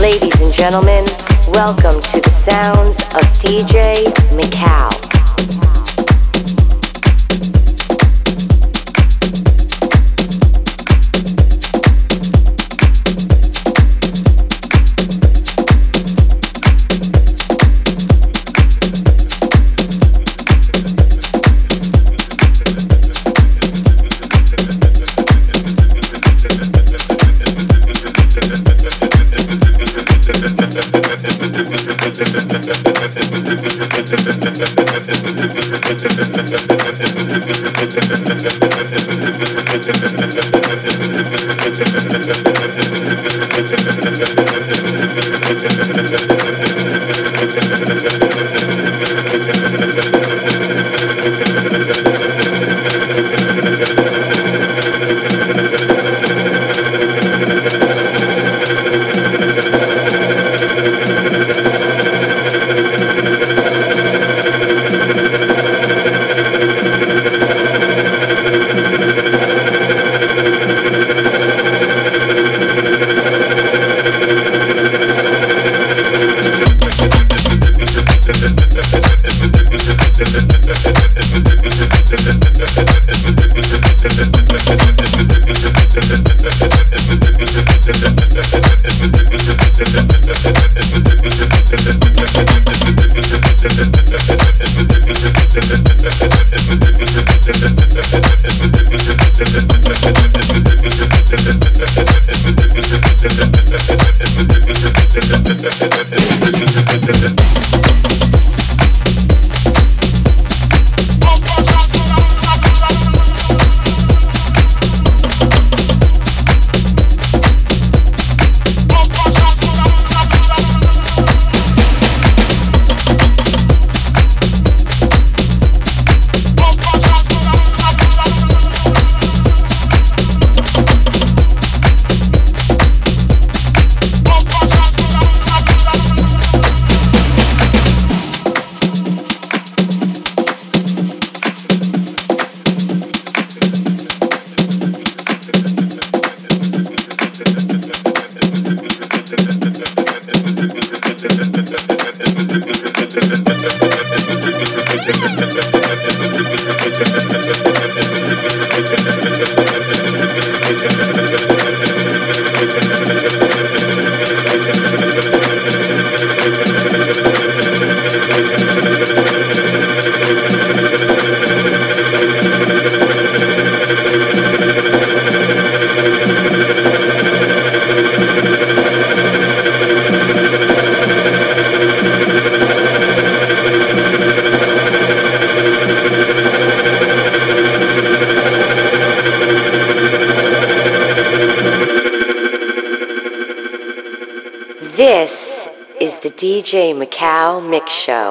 Ladies and gentlemen, welcome to the sounds of DJ Macau. DJ Macau Mix Show.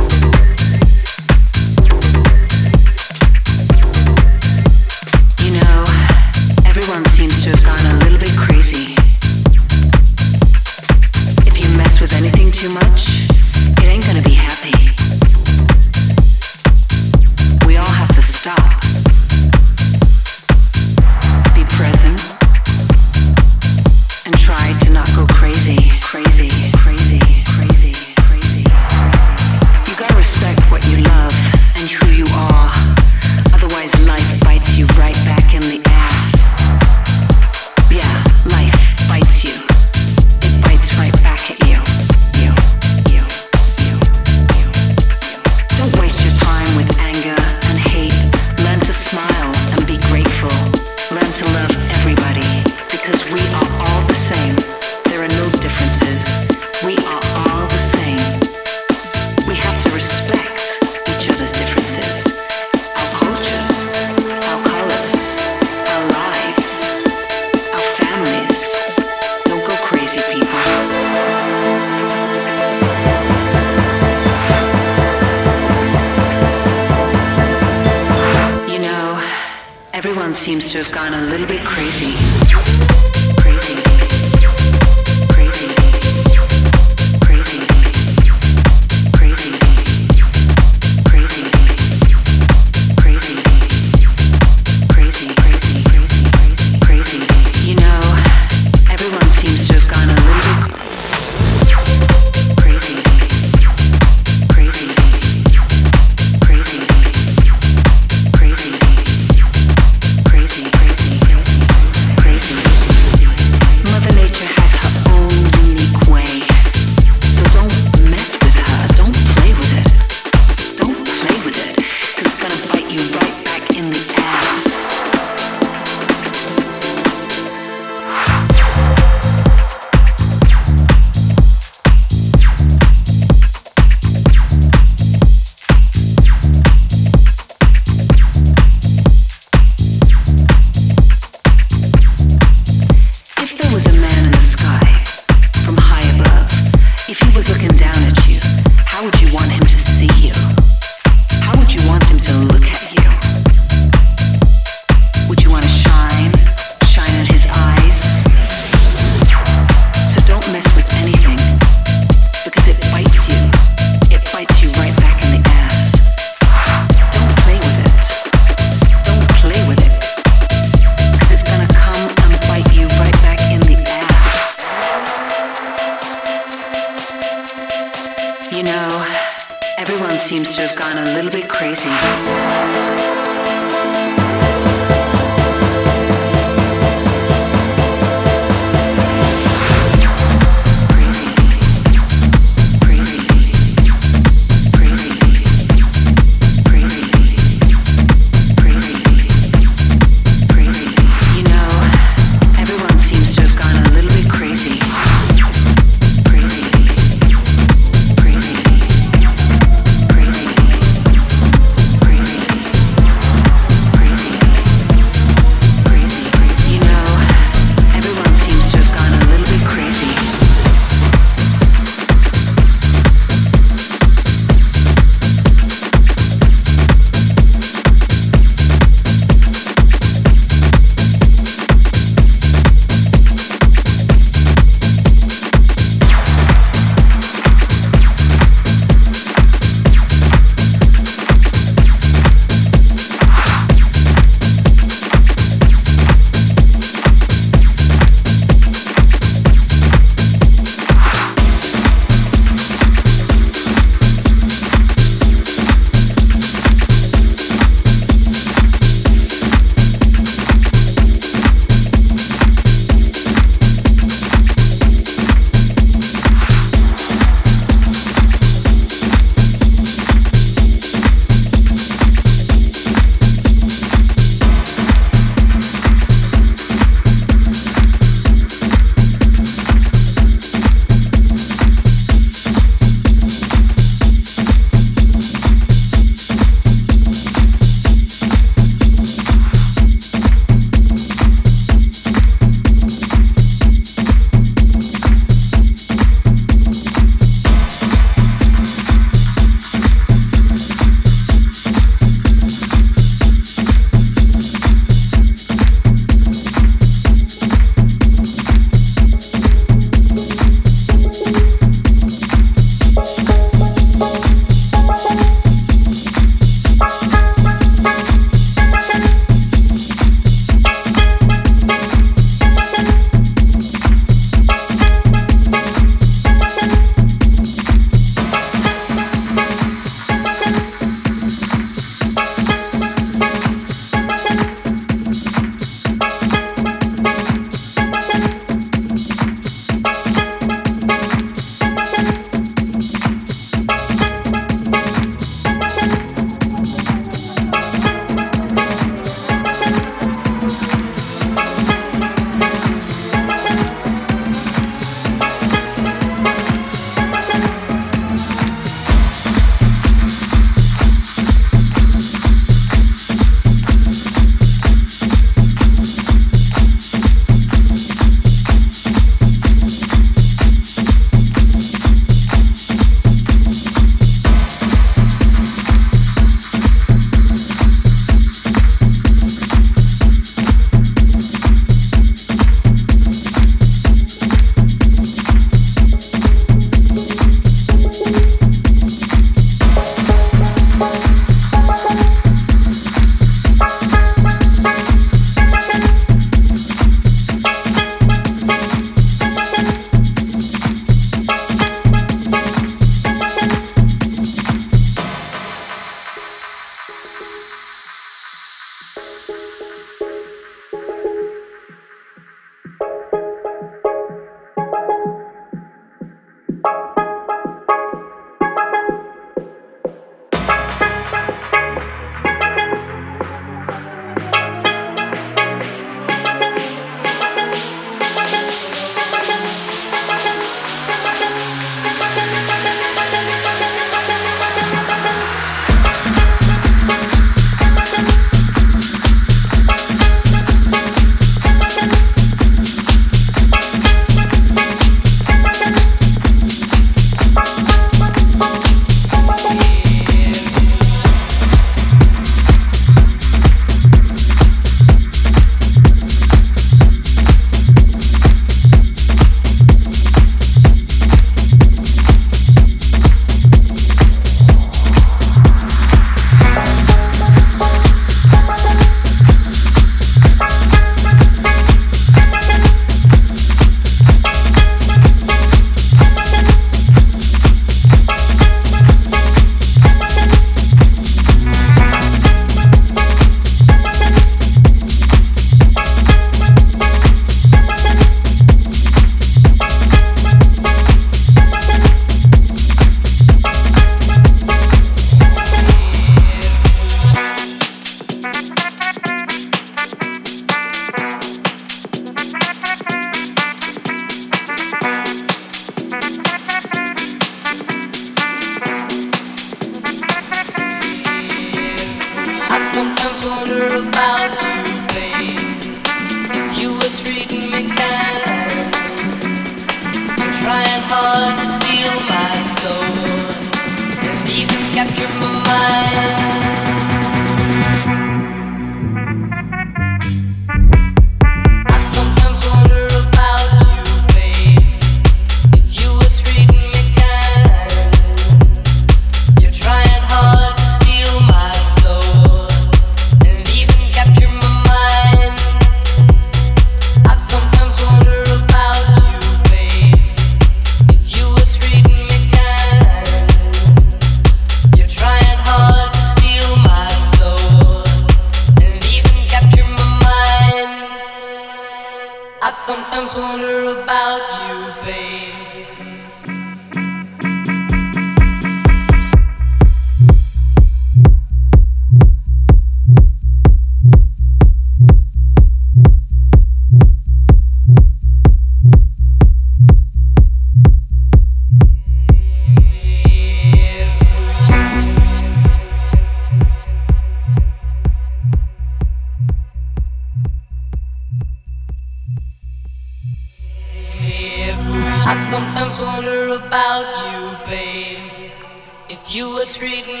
treat me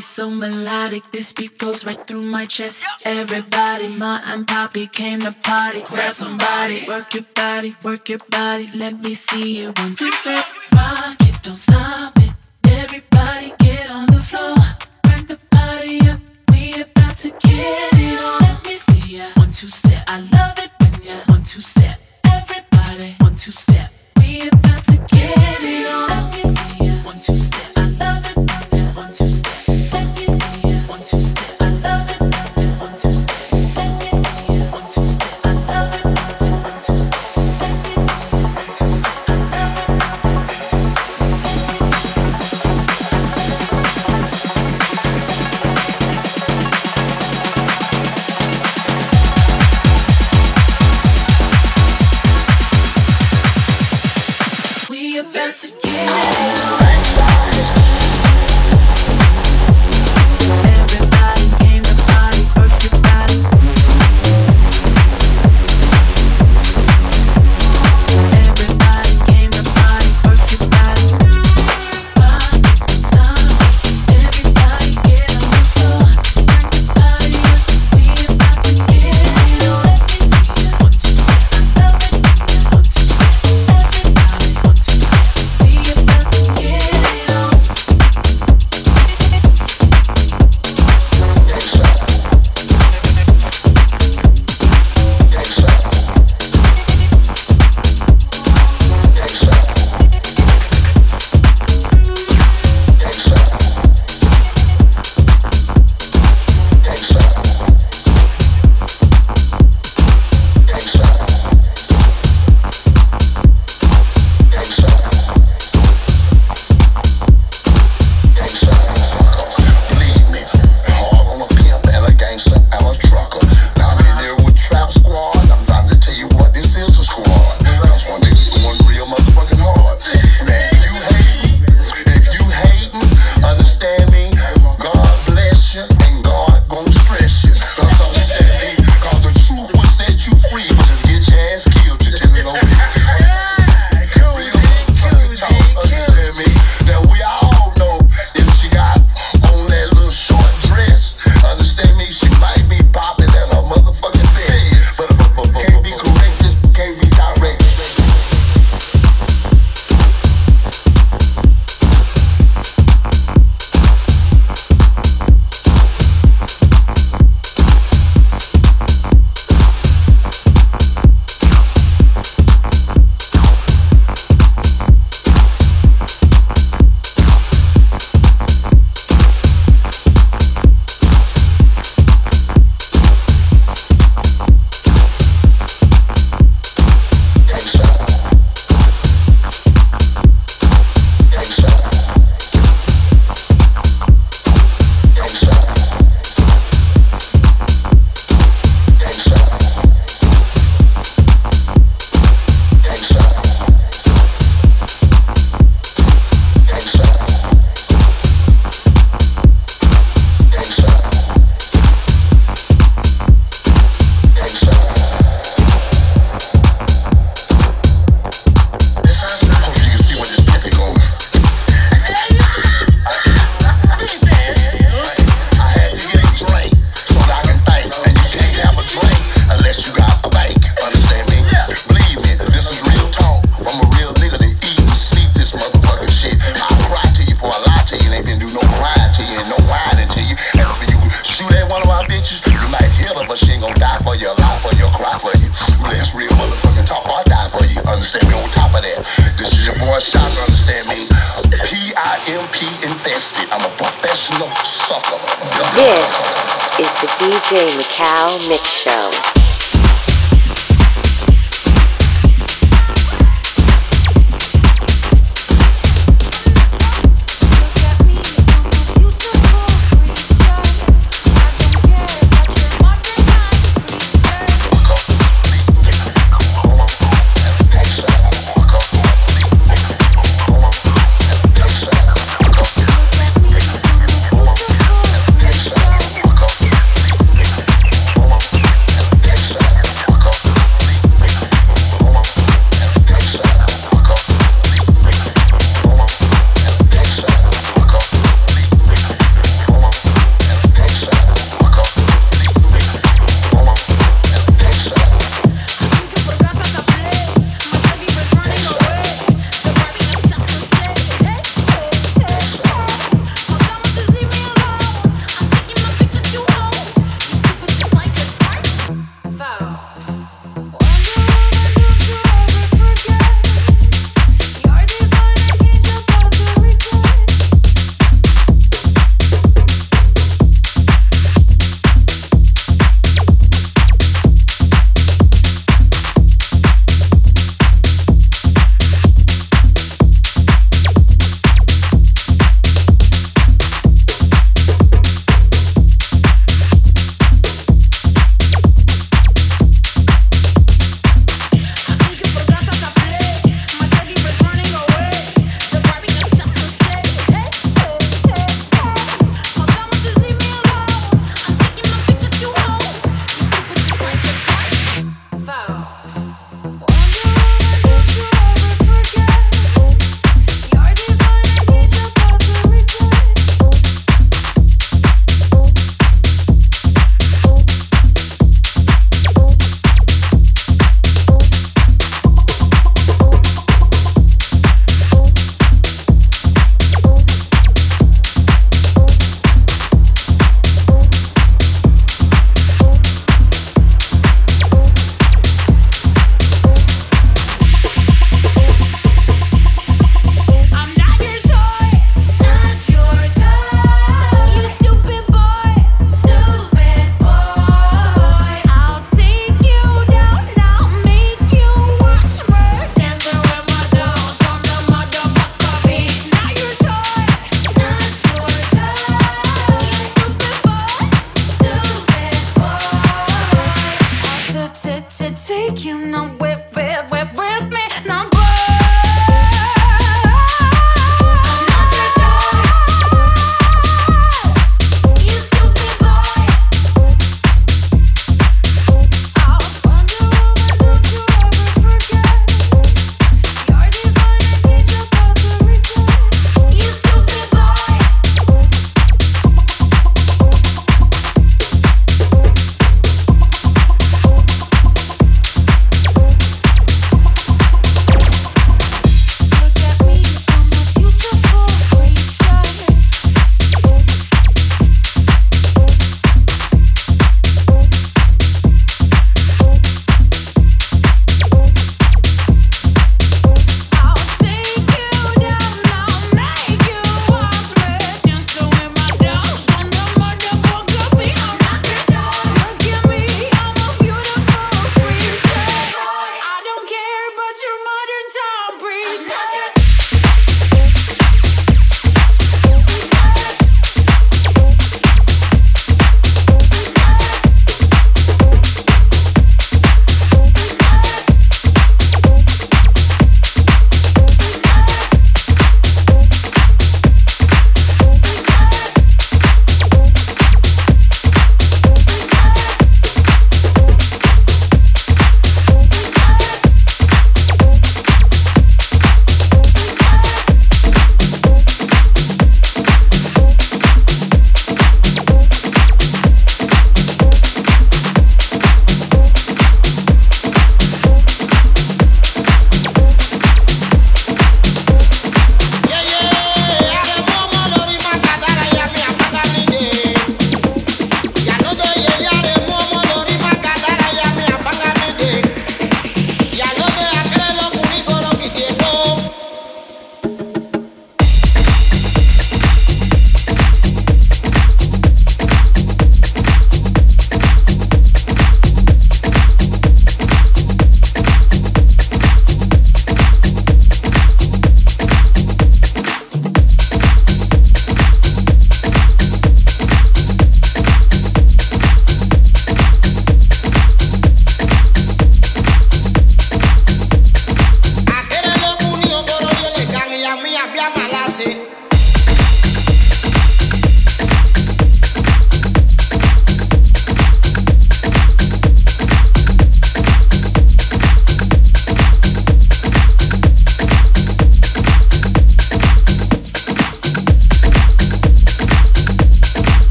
so melodic. This beat goes right through my chest. Everybody, Ma and Poppy came to party. Grab somebody, work your body, work your body. Let me see you one two step, rock it, don't stop it. Everybody get on the floor, crank the party up. We about to get it on. Let me see ya one two step. I love it when ya one two step. Everybody one two step. We